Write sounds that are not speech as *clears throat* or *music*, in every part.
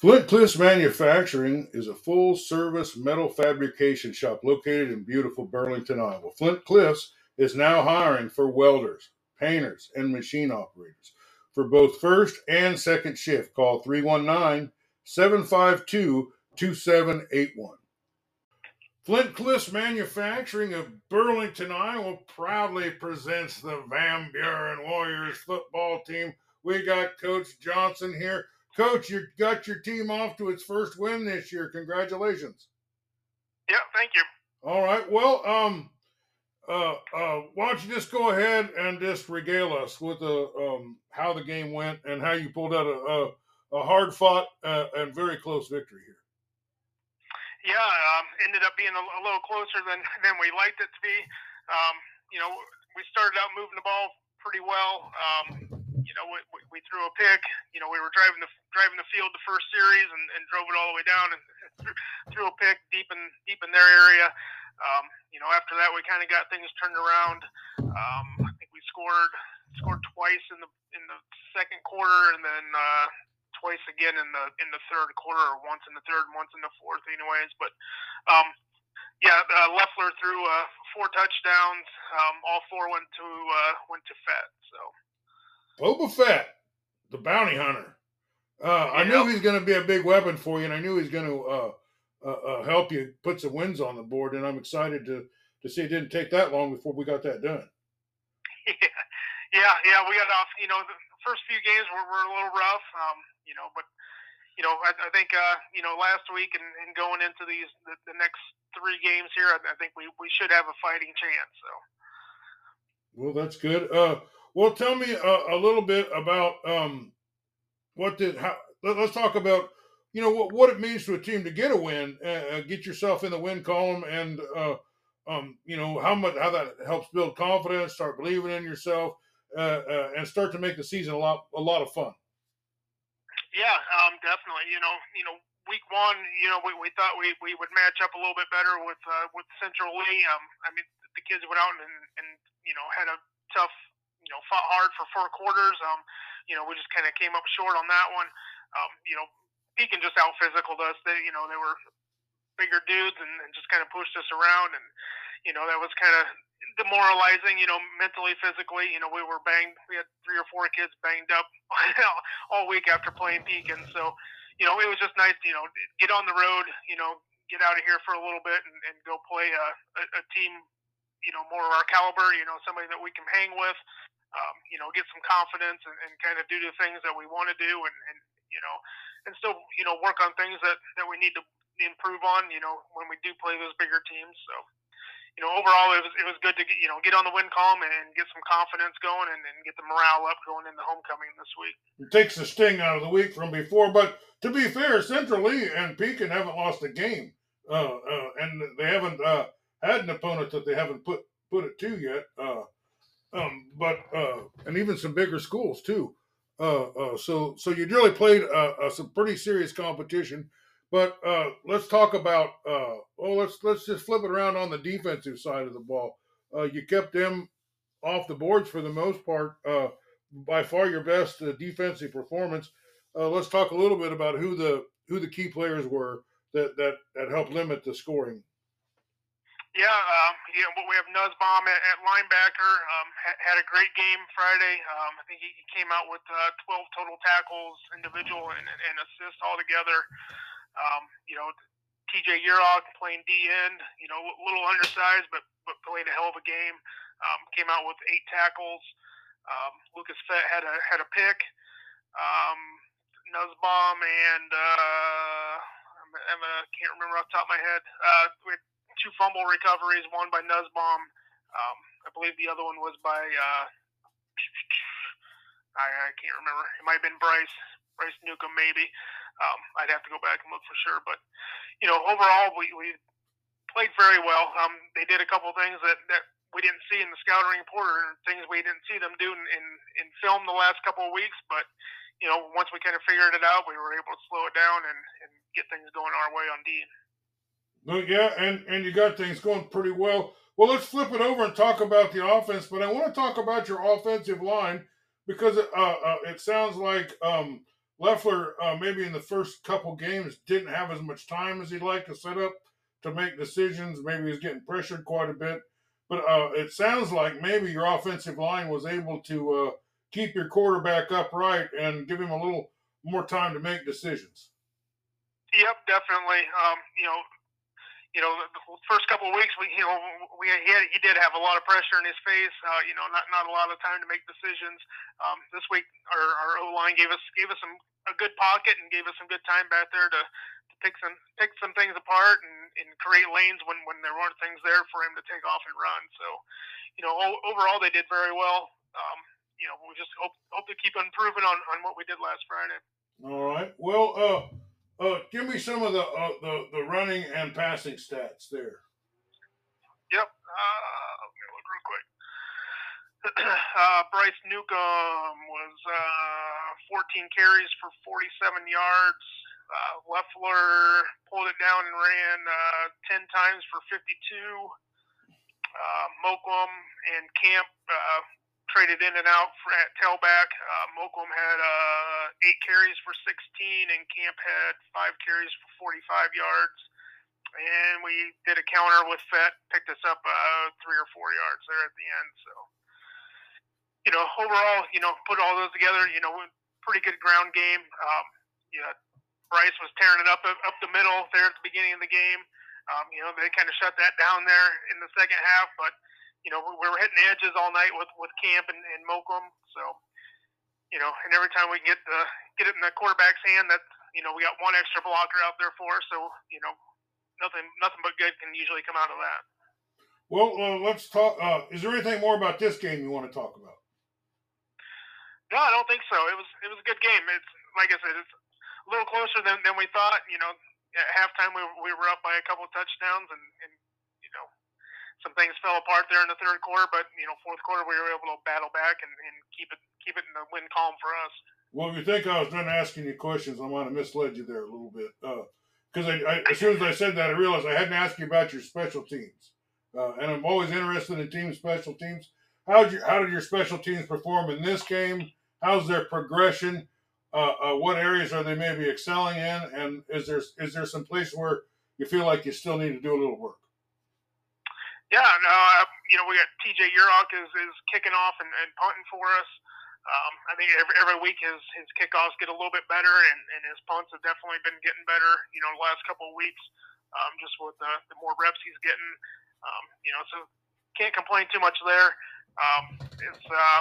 Flint Cliffs Manufacturing is a full service metal fabrication shop located in beautiful Burlington, Iowa. Flint Cliffs is now hiring for welders, painters, and machine operators for both first and second shift. Call 319 752 2781. Flint Cliffs Manufacturing of Burlington, Iowa proudly presents the Van Buren Warriors football team. We got Coach Johnson here. Coach, you got your team off to its first win this year. Congratulations. Yeah, thank you. All right. Well, um, uh, uh, why don't you just go ahead and just regale us with the um, how the game went and how you pulled out a, a, a hard fought uh, and very close victory here. Yeah, um, ended up being a, a, little closer than *laughs* than we liked it to be. Um, you know, we started out moving the ball pretty well. Um, you know, we, we, threw a pick. You know, we were driving the driving the field the first series and, and drove it all the way down and *laughs* threw a pick deep in deep in their area. Um, you know, after that, we kind of got things turned around. Um, I think we scored scored twice in the in the second quarter, and then uh, twice again in the in the third quarter, or once in the third, and once in the fourth, anyways. But um, yeah, uh, Leffler threw uh, four touchdowns. Um, all four went to uh, went to Fett. So. Boba Fett, the bounty hunter. Uh, I knew he's going to be a big weapon for you, and I knew he's going to uh, uh, uh, help you put some wins on the board. And I'm excited to to see it didn't take that long before we got that done. Yeah, *laughs* yeah, yeah. We got off. You know, the first few games were, were a little rough. Um, you know, but you know, I, I think uh, you know last week and, and going into these the, the next three games here, I, I think we we should have a fighting chance. So. Well, that's good. Uh, well, tell me a, a little bit about um, what did how. Let, us talk about you know what, what it means to a team to get a win, uh, uh, get yourself in the win column, and uh, um, you know how much how that helps build confidence, start believing in yourself, uh, uh, and start to make the season a lot a lot of fun. Yeah, um, definitely. You know, you know, week one, you know, we, we thought we, we would match up a little bit better with uh, with Central Lee. Um, I mean, the kids went out and, and you know had a tough you know, fought hard for four quarters. Um, you know, we just kind of came up short on that one. Um, you know, Pekin just out physicaled us. They, you know, they were bigger dudes and, and just kind of pushed us around, and you know, that was kind of demoralizing. You know, mentally, physically. You know, we were banged. We had three or four kids banged up all week after playing Pekin. So, you know, it was just nice. You know, get on the road. You know, get out of here for a little bit and, and go play a, a, a team you know more of our caliber, you know somebody that we can hang with, um, you know, get some confidence and, and kind of do the things that we want to do, and, and you know, and still you know work on things that that we need to improve on, you know, when we do play those bigger teams. So, you know, overall it was it was good to you know get on the win column and get some confidence going and, and get the morale up going into homecoming this week. It takes the sting out of the week from before, but to be fair, Central Lee and Pekin haven't lost a game, uh, uh, and they haven't uh, had an opponent that they haven't put put it to yet. Uh, um, but uh, and even some bigger schools too. Uh, uh, so so you really played some pretty serious competition. But uh, let's talk about oh let's let's just flip it around on the defensive side of the ball. Uh, you kept them off the boards for the most part. By far your best defensive performance. Let's talk a little bit about who the who the key players were that that that helped limit the scoring. Yeah, um, you know, we have Nussbaum at, at linebacker. Um, ha- had a great game Friday. Um, I think he, he came out with uh, 12 total tackles, individual and, and assists altogether. Um, you know, TJ Urok playing D end. You know, a little undersized, but but played a hell of a game. Um, came out with eight tackles. Um, Lucas Fett had a had a pick. Um, Nussbaum and uh, I'm, I can't remember off the top of my head. Uh, we had two fumble recoveries, one by Nussbaum. Um, I believe the other one was by uh, I, I can't remember. It might have been Bryce Bryce Newcomb, maybe. Um, I'd have to go back and look for sure. But you know, overall, we, we played very well. Um, they did a couple things that, that we didn't see in the scouting report, or things we didn't see them do in, in, in film the last couple of weeks. But you know, once we kind of figured it out, we were able to slow it down and, and get things going our way on D. Yeah, and and you got things going pretty well. Well, let's flip it over and talk about the offense. But I want to talk about your offensive line because uh, uh, it sounds like um, Leffler uh, maybe in the first couple games didn't have as much time as he'd like to set up to make decisions. Maybe he's getting pressured quite a bit. But uh, it sounds like maybe your offensive line was able to uh, keep your quarterback upright and give him a little more time to make decisions. Yep, definitely. Um, you know, you know, the first couple of weeks, we, you know, we he, had, he did have a lot of pressure in his face. Uh, you know, not not a lot of time to make decisions. Um, this week, our, our O line gave us gave us some a good pocket and gave us some good time back there to, to pick some pick some things apart and, and create lanes when when there weren't things there for him to take off and run. So, you know, o- overall they did very well. Um, you know, we just hope hope to keep improving on on what we did last Friday. All right. Well, uh uh, give me some of the uh, the the running and passing stats there. Yep. Uh, let me look real quick. *clears throat* uh, Bryce Newcomb was uh, 14 carries for 47 yards. Uh, Leffler pulled it down and ran uh, 10 times for 52. Uh, Mokum and Camp uh, traded in and out for, at tailback. Uh, Mokum had uh, eight carries for 16, and Camp had five carries for 45 yards. And we did a counter with Fett, picked us up uh, three or four yards there at the end. So, you know, overall, you know, put all those together, you know, pretty good ground game. Um, yeah, Bryce was tearing it up up the middle there at the beginning of the game. Um, you know, they kind of shut that down there in the second half, but you know, we were hitting edges all night with with Camp and, and Mokum. So, you know, and every time we get the get it in the quarterback's hand, that you know we got one extra blocker out there for. Us, so, you know, nothing nothing but good can usually come out of that. Well, uh, let's talk. Uh, is there anything more about this game you want to talk about? No, I don't think so. It was it was a good game. It's like I said, it's a little closer than, than we thought. You know, at halftime we, we were up by a couple of touchdowns, and, and you know, some things fell apart there in the third quarter, but you know, fourth quarter we were able to battle back and, and keep it keep it in the win column for us. Well, if you think I was done asking you questions, I might have misled you there a little bit. Because uh, as soon as I said that, I realized I hadn't asked you about your special teams, uh, and I'm always interested in team special teams. How did how did your special teams perform in this game? How's their progression? Uh, uh, what areas are they maybe excelling in? And is there is there some place where you feel like you still need to do a little work? Yeah, no, uh, you know, we got TJ Urok is, is kicking off and, and punting for us. Um, I think every, every week his, his kickoffs get a little bit better, and, and his punts have definitely been getting better, you know, the last couple of weeks, um, just with the, the more reps he's getting. Um, you know, so can't complain too much there. Um, it's uh,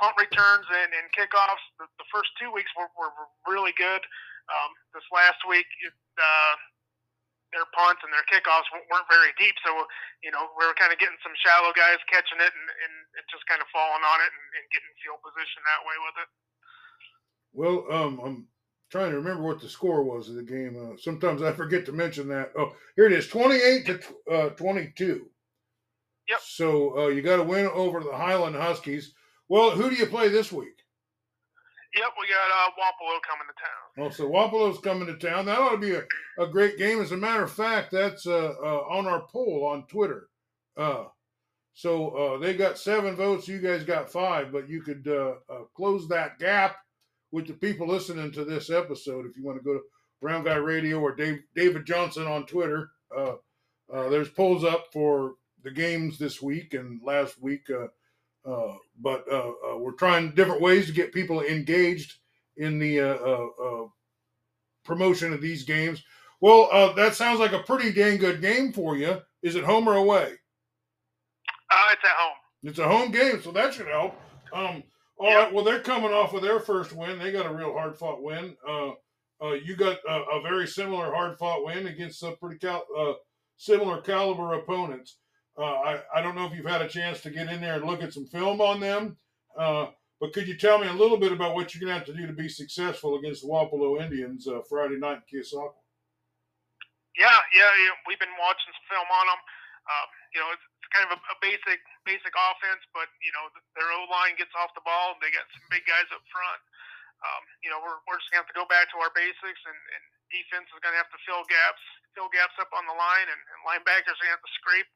punt returns and, and kickoffs. The, the first two weeks were, were really good. Um, this last week, it, uh, their punts and their kickoffs weren't very deep. So, you know, we were kind of getting some shallow guys catching it and, and, and just kind of falling on it and, and, getting field position that way with it. Well, um, I'm trying to remember what the score was of the game. Uh, sometimes I forget to mention that. Oh, here it is 28 to uh, 22. Yep. So uh, you got to win over the Highland Huskies. Well, who do you play this week? Yep, we got uh, Wapello coming to town. Oh, so Wapello's coming to town. That ought to be a, a great game. As a matter of fact, that's uh, uh, on our poll on Twitter. Uh, so uh, they got seven votes. You guys got five, but you could uh, close that gap with the people listening to this episode. If you want to go to Brown Guy Radio or Dave, David Johnson on Twitter, there's polls up for the games this week and last week. Uh, but uh, uh, we're trying different ways to get people engaged in the uh, promotion of these games. Well, that sounds like a pretty dang good game for you. Is it home or away? it's at home. It's a home game, so that should help. Um, all yep. right. Well, they're coming off of their first win. They got a real hard fought win. Uh, uh, you got a, a, very similar hard fought win against some pretty cal- uh, similar caliber opponents. Uh, I, I don't know if you've had a chance to get in there and look at some film on them, uh, but could you tell me a little bit about what you're going to have to do to be successful against the Wapello Indians uh, Friday night in Keosauqua? Yeah, yeah, yeah, we've been watching some film on them. Um, you know, it's, it's kind of a, a, basic basic offense, but you know their O line gets off the ball. They got some big guys up front. Um, you know, we're, we're just going to have to go back to our basics, and, and defense is going to have to fill gaps fill gaps up on the line, and, and linebackers are going to have to scrape,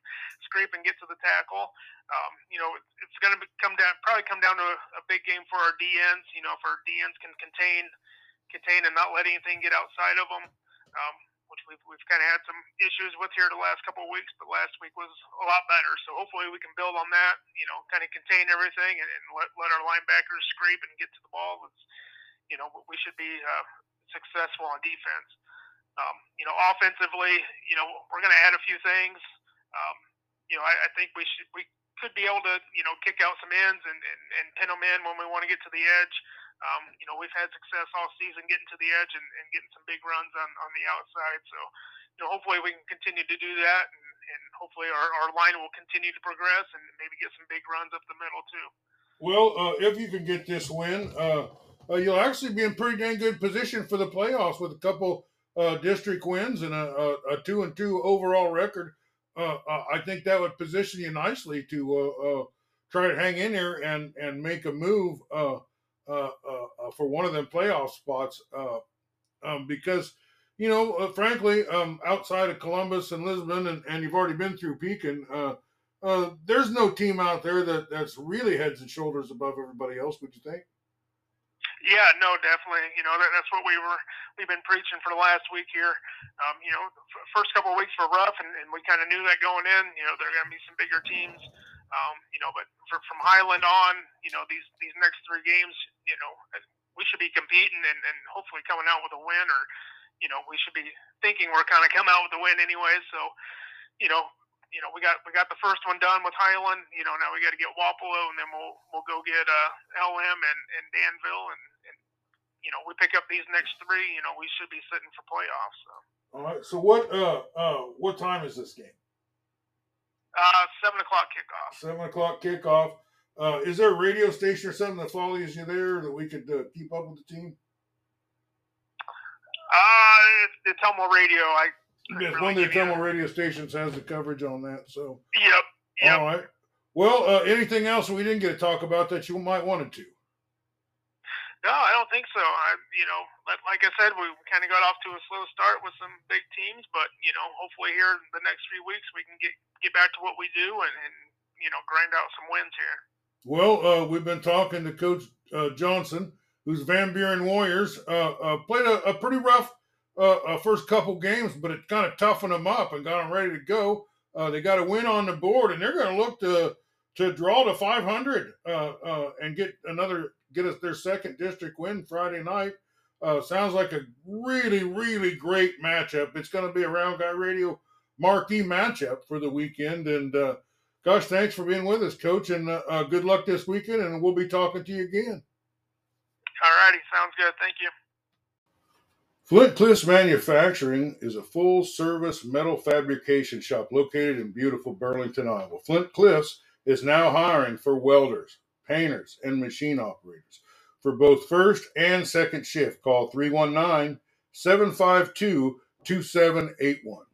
scrape and get to the tackle. Um, you know, it's, it's going to come down, probably come down to a, a big game for our DNs. You know, if our DNs can contain contain and not let anything get outside of them. Um, which we've, we've kind of had some issues with here the last couple of weeks, but last week was a lot better. So hopefully we can build on that, you know, kind of contain everything and, and let, let our linebackers scrape and get to the ball. It's, you know, we should be uh, successful on defense. Um, you know, offensively, you know, we're going to add a few things. Um, you know, I, I think we should we could be able to you know kick out some ends and, and, and pin them in when we want to get to the edge. Um, you know, we've had success all season getting to the edge and, and getting some big runs on, on the outside. So, you know, hopefully we can continue to do that, and, and hopefully our, our line will continue to progress and maybe get some big runs up the middle too. Well, uh, if you can get this win, uh, uh, you'll actually be in pretty dang good position for the playoffs with a couple uh, district wins and a, a, a, two and two overall record. Uh, uh, I think that would position you nicely to try to hang in there and and make a move for one of them playoff spots. Um, because you know, frankly, um, outside of Columbus and Lisbon, and, and you've already been through Pekin, uh, there's no team out there that, that's really heads and shoulders above everybody else. Would you think? Yeah, no, definitely. You know, that, that's what we were we've been preaching for the last week here. Um, you know, first couple of weeks were rough, and, and we kind of knew that going in. You know, there are going to be some bigger teams. Um, you know, but for, from Highland on, you know, these these next three games, you know, we should be competing and, and hopefully coming out with a win, or you know, we should be thinking we're kind of come out with a win anyway. So, you know, you know, we got we got the first one done with Highland. You know, now we got to get Wapello, and then we'll we'll go get uh, LM and, and Danville, and, and you know, we pick up these next three. You know, we should be sitting for playoffs. So. All right. So what uh uh what time is this game? Uh, seven o'clock kickoff. Seven o'clock kickoff. Uh, is there a radio station or something that follows you there that we could uh, keep up with the team? Uh, it's, it's Elmo Radio. I Yes, really one of the Thelma radio stations has the coverage on that. So. Yep. yep. All right. Well, uh, anything else we didn't get to talk about that you might wanted to? No, I don't think so. I, you know, like I said, we kind of got off to a slow start with some big teams, but you know, hopefully here in the next few weeks we can get get back to what we do and, and you know grind out some wins here. Well, uh, we've been talking to Coach uh, Johnson, who's Van Buren Warriors. Uh, uh, played a, a, pretty rough uh, uh, first couple games, but it kind of toughened them up and got them ready to go. Uh, they got a win on the board, and they're going to look to to draw to 500 uh, uh, and get another get us their second district win Friday night. Uh, sounds like a really really great matchup. It's going to be a Round Guy Radio marquee matchup for the weekend. And gosh, thanks for being with us, Coach, and good luck this weekend. And we'll be talking to you again. All righty, sounds good. Thank you. Flint Cliffs Manufacturing is a full service metal fabrication shop located in beautiful Burlington, Iowa. Flint Cliffs is now hiring for welders, painters, and machine operators for both first and second shift. Call 319 752 2781.